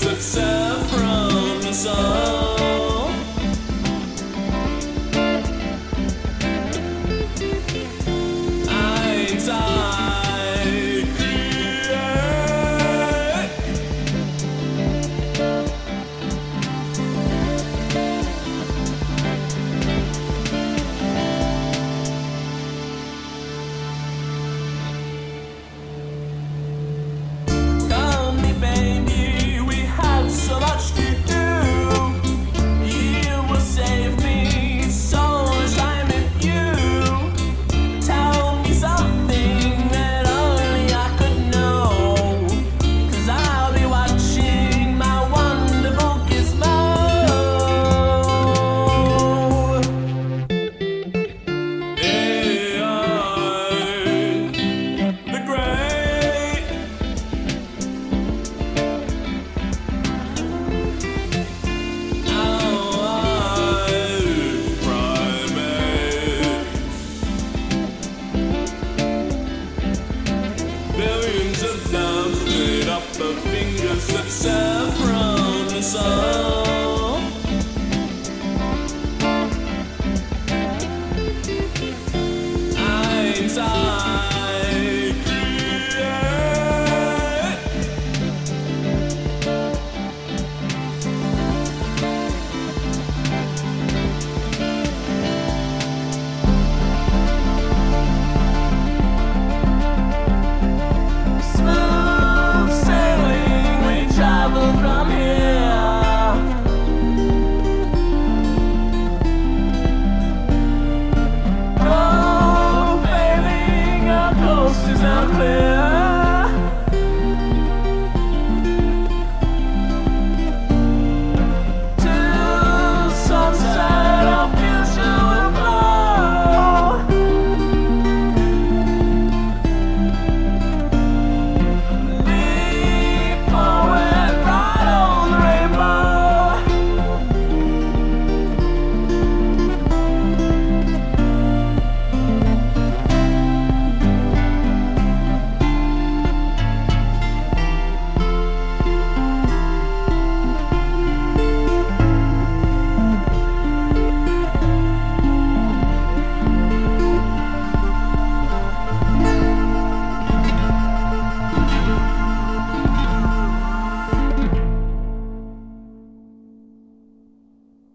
success. The fingers that saffron the sun.